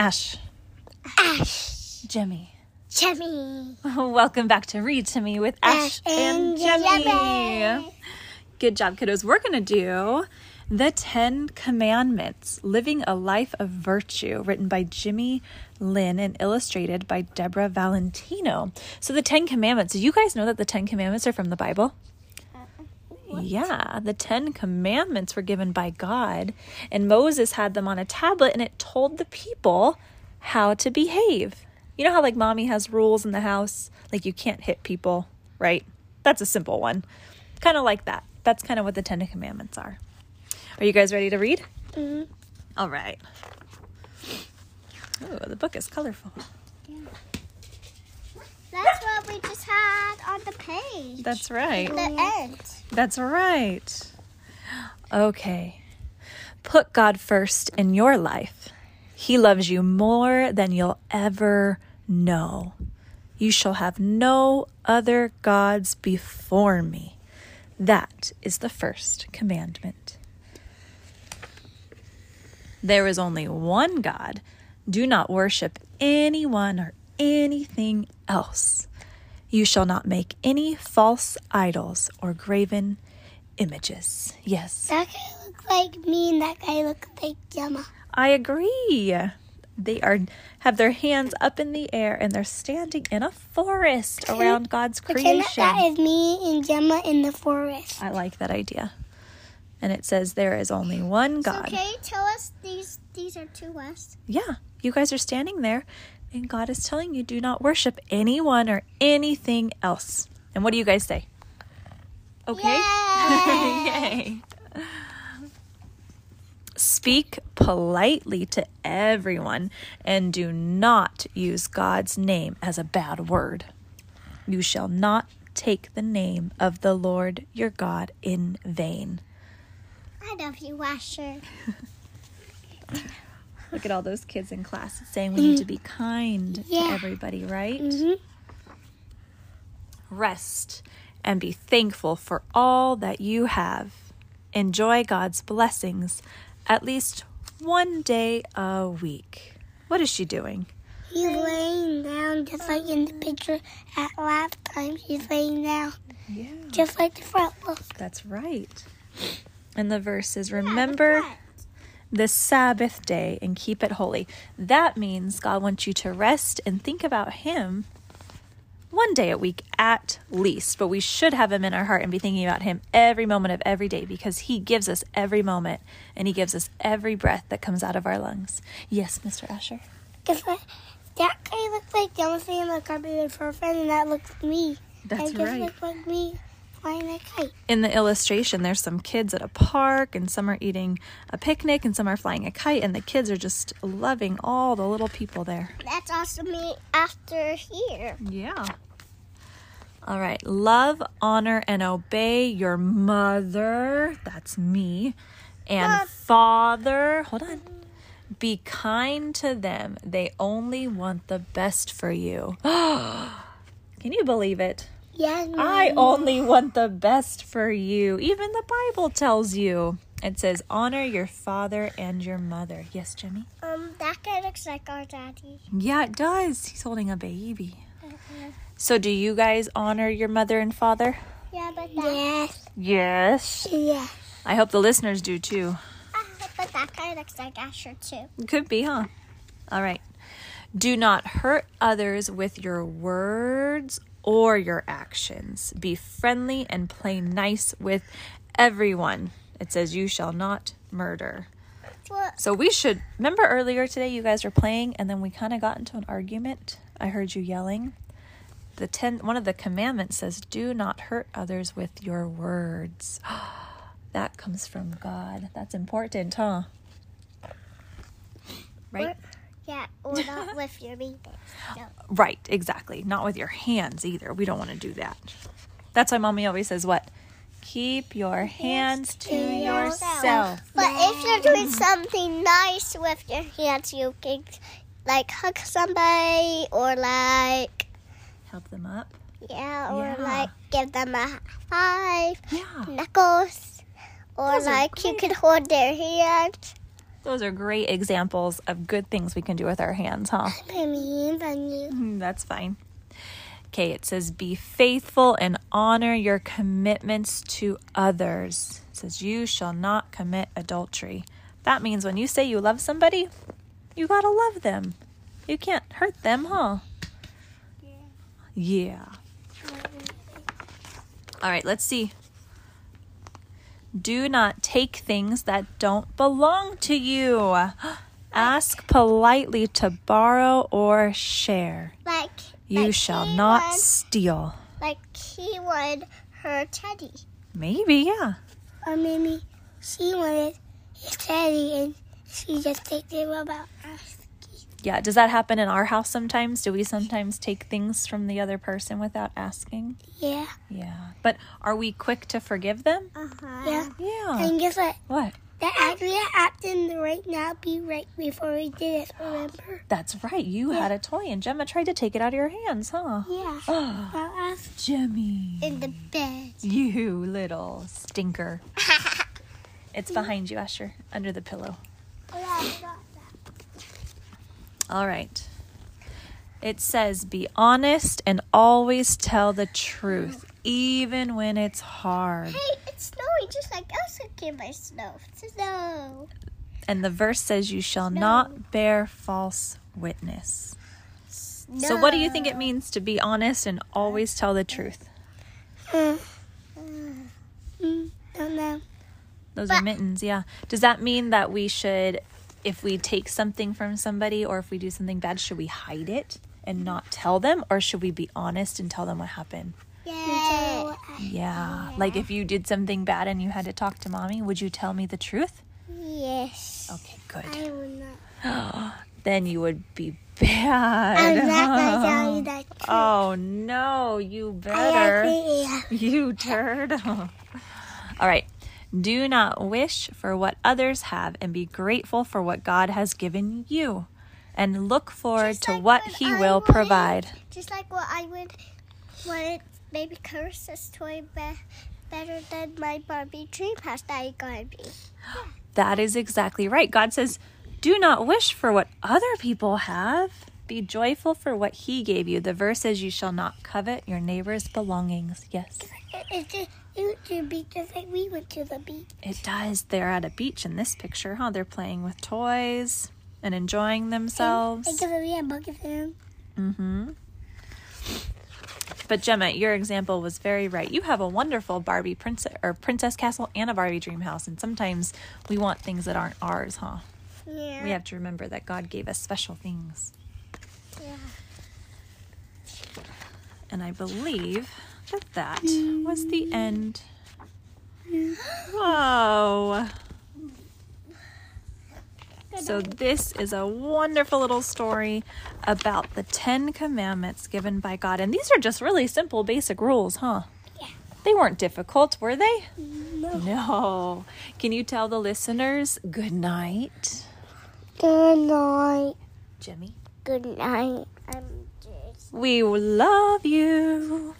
Ash, Ash, Jemmy. Jemmy, Welcome back to Read to Me with Ash, and Jemmy. Jemmy. Good job, kiddos. We're going to do the Ten Commandments Living a Life of Virtue, written by Jimmy Lynn and illustrated by Deborah Valentino. So, the Ten Commandments, do you guys know that the Ten Commandments are from the Bible? Yeah, the Ten Commandments were given by God, and Moses had them on a tablet, and it told the people how to behave. You know how, like, mommy has rules in the house? Like, you can't hit people, right? That's a simple one. Kind of like that. That's kind of what the Ten Commandments are. Are you guys ready to read? Mhm. All right. Oh, the book is colorful. That's what we just had on the page. That's right. the end. That's right. Okay. Put God first in your life. He loves you more than you'll ever know. You shall have no other gods before me. That is the first commandment. There is only one God. Do not worship anyone or anything else. You shall not make any false idols or graven images. Yes, That guy look like me, and that guy look like Gemma. I agree. They are have their hands up in the air and they're standing in a forest around God's creation. that is me and Gemma in the forest. I like that idea. And it says there is only one God. So can you tell us these these are two us? Yeah, you guys are standing there, and God is telling you do not worship anyone or anything else. And what do you guys say? Okay. Yay! Yay. Speak politely to everyone and do not use God's name as a bad word. You shall not take the name of the Lord your God in vain. I love you, Asher. Look at all those kids in class saying we need to be kind Yeah. to everybody, right? Mm-hmm. Rest and be thankful for all that you have. Enjoy God's blessings at least one day a week. What is she doing? He's laying down just like in the picture at last time. He's laying down Yeah. just like the front look. That's right. And the verse is remember the Sabbath day and keep it holy. That means God wants you to rest and think about Him one day a week at least. But we should have Him in our heart and be thinking about Him every moment of every day because He gives us every moment and He gives us every breath that comes out of our lungs. Yes, Mr. Asher. Cause that guy looks like saying like I'm being for a friend, and that looks like me. That's and just right. looks like me flying a kite. In the illustration, there's some kids at a park, and some are eating a picnic, and some are flying a kite, and the kids are just loving all the little people there. That's also me after here. Yeah. All right. Love, honor, and obey your mother. That's me. And Mom. father. Hold on. Be kind to them. They only want the best for you. Can you believe it? Yeah. I only want the best for you. Even the Bible tells you. It says, honor your father and your mother. Yes, Jimmy? Um, that guy looks like our daddy. Yeah, it does. He's holding a baby. So, do you guys honor your mother and father? Yeah, but that. Yes. Yes. Yeah. I hope the listeners do too. Uh, but that guy looks like Asher too. Could be, huh? All right. Do not hurt others with your words or your actions. Be friendly and play nice with everyone. It says, You shall not murder. What? So, we should remember earlier today, you guys were playing and then we kind of got into an argument. I heard you yelling. The ten, one of the commandments says, Do not hurt others with your words. that comes from God. That's important, huh? Right? Or- yeah, or not with your meat. No. Right, exactly. Not with your hands either. We don't want to do that. That's why mommy always says, What? Keep your hands to yourself. But if you're doing something nice with your hands, you can like hug somebody or like Help them up. yeah, or Yeah. like give them a high five, Yeah. knuckles, or Those like you can hold their hand. Those are great examples of good things we can do with our hands, huh? Mm, That's fine. Okay, it says, Be faithful and honor your commitments to others. It says, You shall not commit adultery. That means when you say you love somebody, you gotta love them. You can't hurt them, huh? Yeah. Yeah. All right, let's see. Do not take things that don't belong to you. Ask politely to borrow or share. Like You like shall not would- steal. like he would her teddy, Maybe, yeah. or maybe she wanted his teddy, and she just takes it without asking. Yeah. Does that happen in our house sometimes? Do we sometimes take things from the other person without asking? Yeah. Yeah. But are we quick to forgive them? Uh huh. Yeah. Yeah. And guess what? What? That actually happened right now. Be right before we did it. Remember? That's right. You had a toy and Gemma tried to take it out of your hands, huh? Yeah. Oh, Well, ask Jemmy. in the bed. You little stinker. It's behind you, Asher, under the pillow. All right. It says, be honest and always tell the truth, even when it's hard. Hey, it's snowing just like Elsa came by snow. Snow. And the verse says, you shall not bear false witness. So, what do you think it means to be honest and always tell the truth? Mm. Mm, don't know. Those are mittens, yeah. Does that mean that we should, if we take something from somebody or if we do something bad, should we hide it and not tell them? Or should we be honest and tell them what happened? Yeah. Yeah. Like if you did something bad and you had to talk to mommy, would you tell me the truth? Yes. Okay, good. I will not. Then you would be bad. I'm not gonna tell you that. Oh, truth. Oh no, you better. You turd. All right. Do not wish for what others have and be grateful for what God has given you. And look forward Just to like what when He I will wanted- provide. Just like what I would wanted maybe Carissa's toy be- better than my Barbie dream house that I got me. That is exactly right. God says, Do not wish for what other people have. Be joyful for what He gave you. The verse says, You shall not covet your neighbor's belongings. Yes, It, it, just, it to the beach just like we went to the beach. it does. They're at a beach in this picture, huh? They're playing with toys and enjoying themselves. I give a bucket for him. Mm-hmm. But Gemma, your example was very right. You have a wonderful Barbie princess or princess castle and a Barbie dream house, and sometimes we want things that aren't ours, huh? Yeah. We have to remember that God gave us special things. Yeah. And I believe that that was the end. Whoa. So, this is a wonderful little story about the Ten Commandments given by God. And these are just really simple, basic rules, huh? Yeah. They weren't difficult, were they? No. No. Can you tell the listeners good night, Good night. Jimmy? Good night. I'm. We love you.